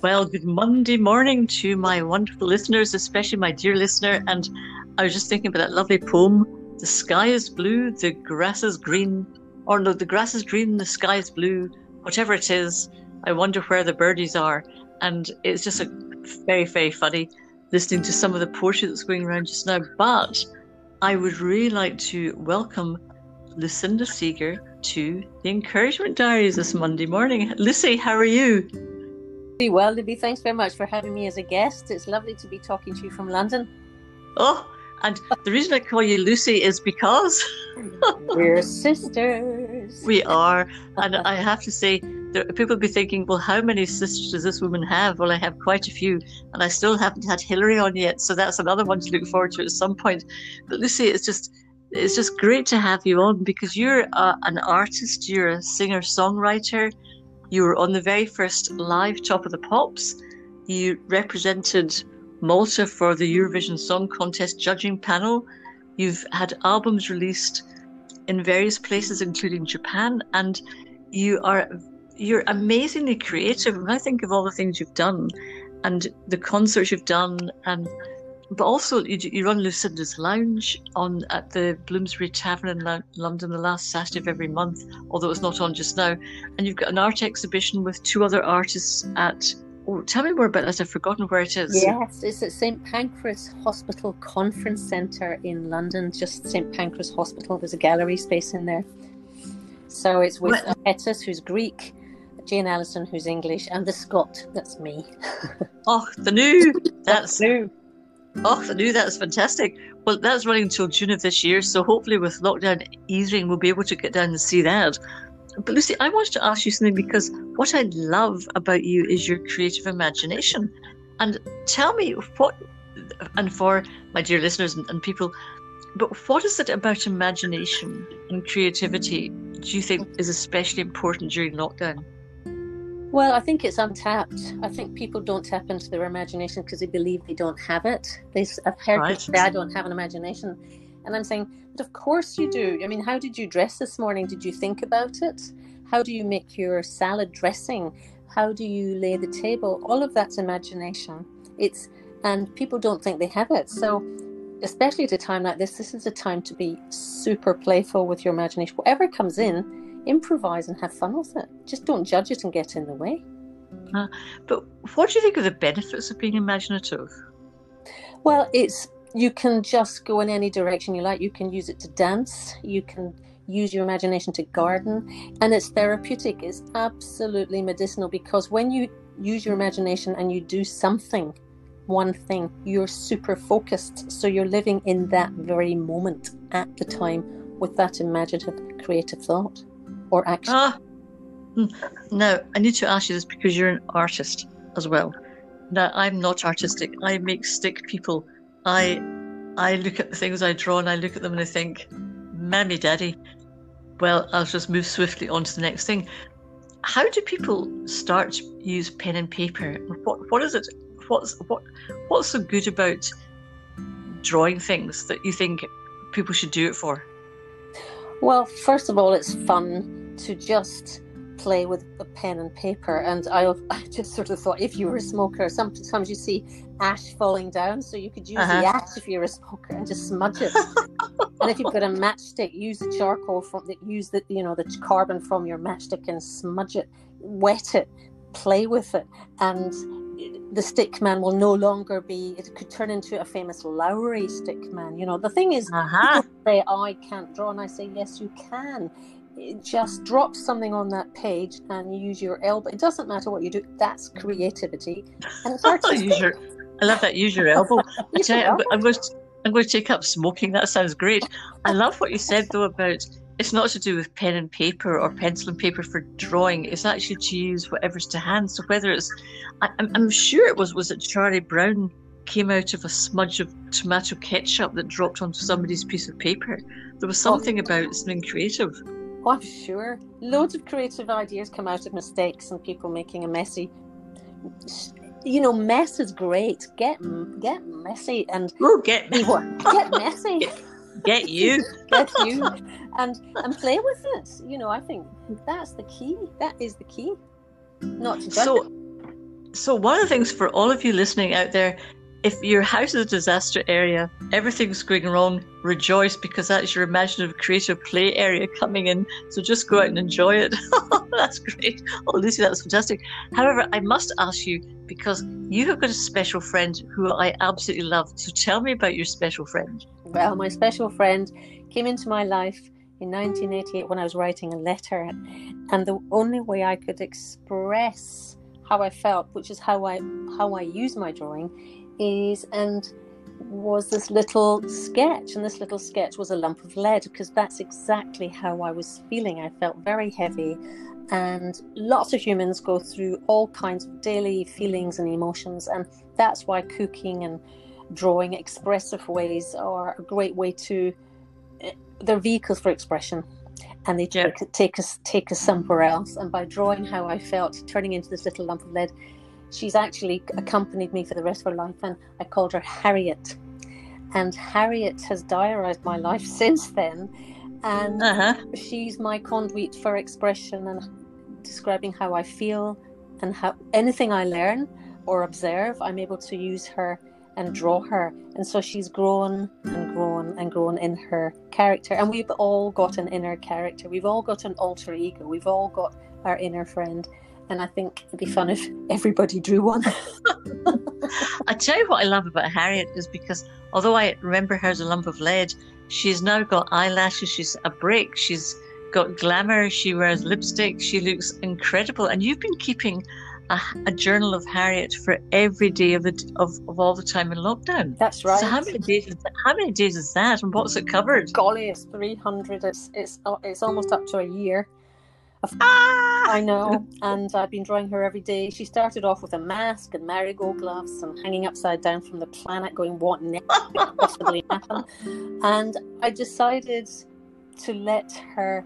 Well, good Monday morning to my wonderful listeners, especially my dear listener. And I was just thinking about that lovely poem The sky is blue, the grass is green, or no, the grass is green, the sky is blue, whatever it is. I wonder where the birdies are. And it's just a very, very funny listening to some of the poetry that's going around just now. But I would really like to welcome Lucinda Sieger to the Encouragement Diaries this Monday morning. Lucy, how are you? Well, Libby, thanks very much for having me as a guest. It's lovely to be talking to you from London. Oh, and the reason I call you Lucy is because we're sisters. We are. And I have to say, there, people will be thinking, well, how many sisters does this woman have? Well, I have quite a few, and I still haven't had Hillary on yet. So that's another one to look forward to at some point. But Lucy, it's just. It's just great to have you on because you're uh, an artist, you're a singer songwriter, you were on the very first live Top of the Pops. You represented Malta for the Eurovision Song Contest judging panel. You've had albums released in various places, including Japan, and you are you're amazingly creative. When I think of all the things you've done, and the concerts you've done, and but also you, you run Lucinda's Lounge on at the Bloomsbury Tavern in London the last Saturday of every month, although it's not on just now. And you've got an art exhibition with two other artists at. Oh, tell me more about that. I've forgotten where it is. Yes, it's at St Pancras Hospital Conference Centre in London. Just St Pancras Hospital. There's a gallery space in there. So it's with uh Etis, who's Greek, Jane Allison, who's English, and the Scot. That's me. oh, the new. That's new. Oh, I knew that's fantastic. Well, that's running until June of this year, so hopefully with lockdown easing, we'll be able to get down and see that. But Lucy, I wanted to ask you something because what I love about you is your creative imagination. And tell me what, and for my dear listeners and, and people, but what is it about imagination and creativity do you think is especially important during lockdown? Well, I think it's untapped. I think people don't tap into their imagination because they believe they don't have it. They, I've heard right. people say, I don't have an imagination. And I'm saying, but of course you do. I mean, how did you dress this morning? Did you think about it? How do you make your salad dressing? How do you lay the table? All of that's imagination. It's and people don't think they have it. So especially at a time like this, this is a time to be super playful with your imagination. Whatever comes in, improvise and have fun with it. Just don't judge it and get in the way. Uh, but what do you think of the benefits of being imaginative? Well, it's you can just go in any direction you like. You can use it to dance. You can use your imagination to garden, and it's therapeutic. It's absolutely medicinal because when you use your imagination and you do something, one thing, you're super focused. So you're living in that very moment at the time with that imaginative, creative thought or action? Ah, hmm. no, I need to ask you this because you're an artist as well. Now, I'm not artistic. I make stick people. I I look at the things I draw and I look at them and I think, Mammy Daddy. Well, I'll just move swiftly on to the next thing. How do people start to use pen and paper? What what is it? What's what what's so good about drawing things that you think people should do it for? Well, first of all, it's fun to just play with a pen and paper. And I, I just sort of thought if you were a smoker, sometimes you see ash falling down, so you could use uh-huh. the ash if you're a smoker and just smudge it. and if you've got a matchstick, use the charcoal from the use the you know the carbon from your matchstick and smudge it, wet it, play with it, and the stick man will no longer be it could turn into a famous Lowry stick man. You know, the thing is uh-huh. say I can't draw and I say yes you can. It just drop something on that page and use your elbow. It doesn't matter what you do. That's mm. creativity. And it's use your, I love that. Use your elbow. I tell you, I'm, I'm, going to, I'm going to take up smoking. That sounds great. I love what you said though about it's not to do with pen and paper or pencil and paper for drawing. It's actually to use whatever's to hand. So whether it's, I, am sure it was, was it Charlie Brown came out of a smudge of tomato ketchup that dropped onto somebody's piece of paper. There was oh. something oh. about something creative. Oh, I'm sure. Loads of creative ideas come out of mistakes and people making a messy. You know, mess is great. Get get messy and oh, get get messy. get you get you and and play with it you know i think that's the key that is the key not to judge so. So, one of the things for all of you listening out there, if your house is a disaster area, everything's going wrong, rejoice because that's your imaginative creative play area coming in. So just go out and enjoy it. that's great. Oh, Lucy, that's fantastic. However, I must ask you because you have got a special friend who I absolutely love. So tell me about your special friend. Well, my special friend came into my life in 1988 when I was writing a letter, and the only way I could express how I felt, which is how I how I use my drawing, is and was this little sketch, and this little sketch was a lump of lead because that's exactly how I was feeling. I felt very heavy, and lots of humans go through all kinds of daily feelings and emotions, and that's why cooking and drawing expressive ways are a great way to. Eh, they're vehicles for expression and they take, take us take us somewhere else. And by drawing how I felt, turning into this little lump of lead, she's actually accompanied me for the rest of her life. And I called her Harriet, and Harriet has diarized my life since then. And uh-huh. she's my conduit for expression and describing how I feel and how anything I learn or observe, I'm able to use her and draw her. And so she's grown and grown and grown in her character. And we've all got an inner character. We've all got an alter ego. We've all got our inner friend. And I think it'd be fun if everybody drew one. I tell you what I love about Harriet is because although I remember her as a lump of lead, she's now got eyelashes, she's a brick, she's got glamour, she wears lipstick, she looks incredible. And you've been keeping a, a, journal of Harriet for every day of, the, of of all the time in lockdown. That's right. So how many days? Is that, how many days is that, and what's it covered? Golly, it's three hundred. It's it's it's almost up to a year. Ah! I know, and I've been drawing her every day. She started off with a mask and marigold gloves and hanging upside down from the planet, going, "What next possibly happen?" And I decided to let her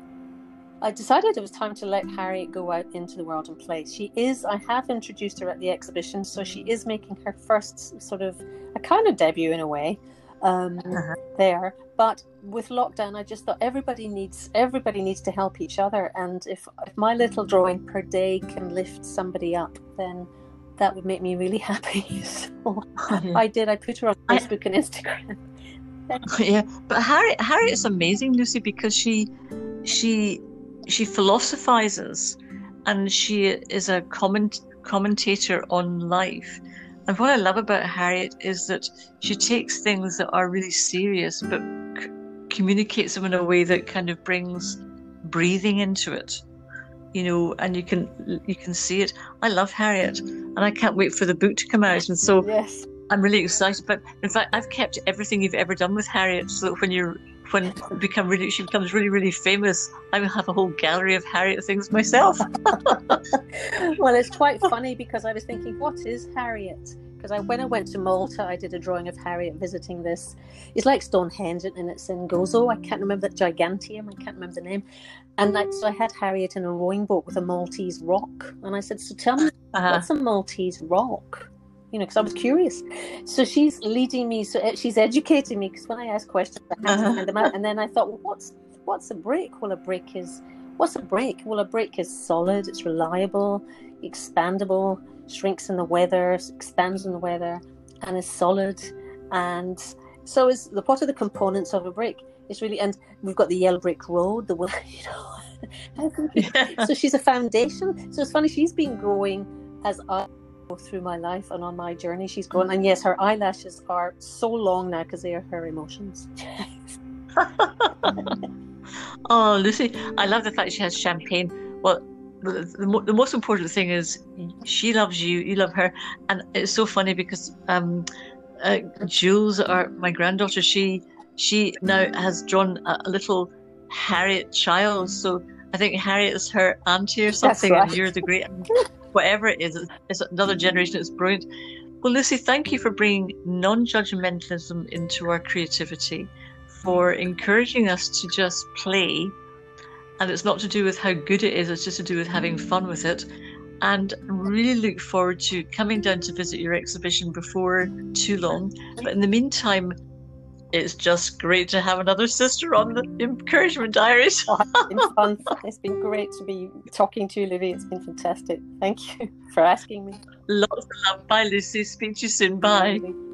I decided it was time to let Harriet go out into the world and play. She is, I have introduced her at the exhibition, so she is making her first sort of a kind of debut in a way um, uh-huh. there. But with lockdown, I just thought everybody needs everybody needs to help each other, and if if my little drawing per day can lift somebody up, then that would make me really happy. so I did. I put her on Facebook I, and Instagram. yeah, but Harriet Harriet is amazing, Lucy, because she she she philosophizes and she is a comment, commentator on life. And what I love about Harriet is that she takes things that are really serious but c- communicates them in a way that kind of brings breathing into it. You know, and you can you can see it. I love Harriet, and I can't wait for the book to come out. And so yes. I'm really excited. But in fact, I've kept everything you've ever done with Harriet, so that when you're when become really she becomes really really famous, I will have a whole gallery of Harriet things myself. well, it's quite funny because I was thinking, what is Harriet? Because I, when I went to Malta, I did a drawing of Harriet visiting this. It's like Stonehenge, and it's in Gozo. I can't remember that Gigantium. I can't remember the name. And I, so I had Harriet in a rowing boat with a Maltese rock, and I said, "So tell me, uh-huh. what's a Maltese rock?" you know, because I was curious. So she's leading me, so eh, she's educating me because when I ask questions, I have to uh-huh. find them out. And then I thought, well, what's what's a brick? Well, a brick is what's a brick? Well, a brick is solid, it's reliable, expandable, shrinks in the weather, expands in the weather, and is solid. And so is the what are the components of a brick? It's really, and we've got the yellow brick road, the you know. yeah. So she's a foundation. So it's funny. She's been growing as I go through my life and on my journey she's grown and yes her eyelashes are so long now because they are her emotions oh lucy i love the fact she has champagne well the, the, the, most important thing is she loves you you love her and it's so funny because um uh, jules our my granddaughter she she now has drawn a, a little harriet child so i think harriet is her auntie or something right. and you're the great whatever it is, it's another generation. It's brilliant. Well, Lucy, thank you for bringing non judgmentalism into our creativity, for encouraging us to just play. And it's not to do with how good it is, it's just to do with having fun with it. And really look forward to coming down to visit your exhibition before too long. But in the meantime, it's just great to have another sister on the encouragement diaries. oh, it's been fun. It's been great to be talking to you, Livy. It's been fantastic. Thank you for asking me. Lots of love. Bye, Lucy. Speak to you soon. Bye. Bye.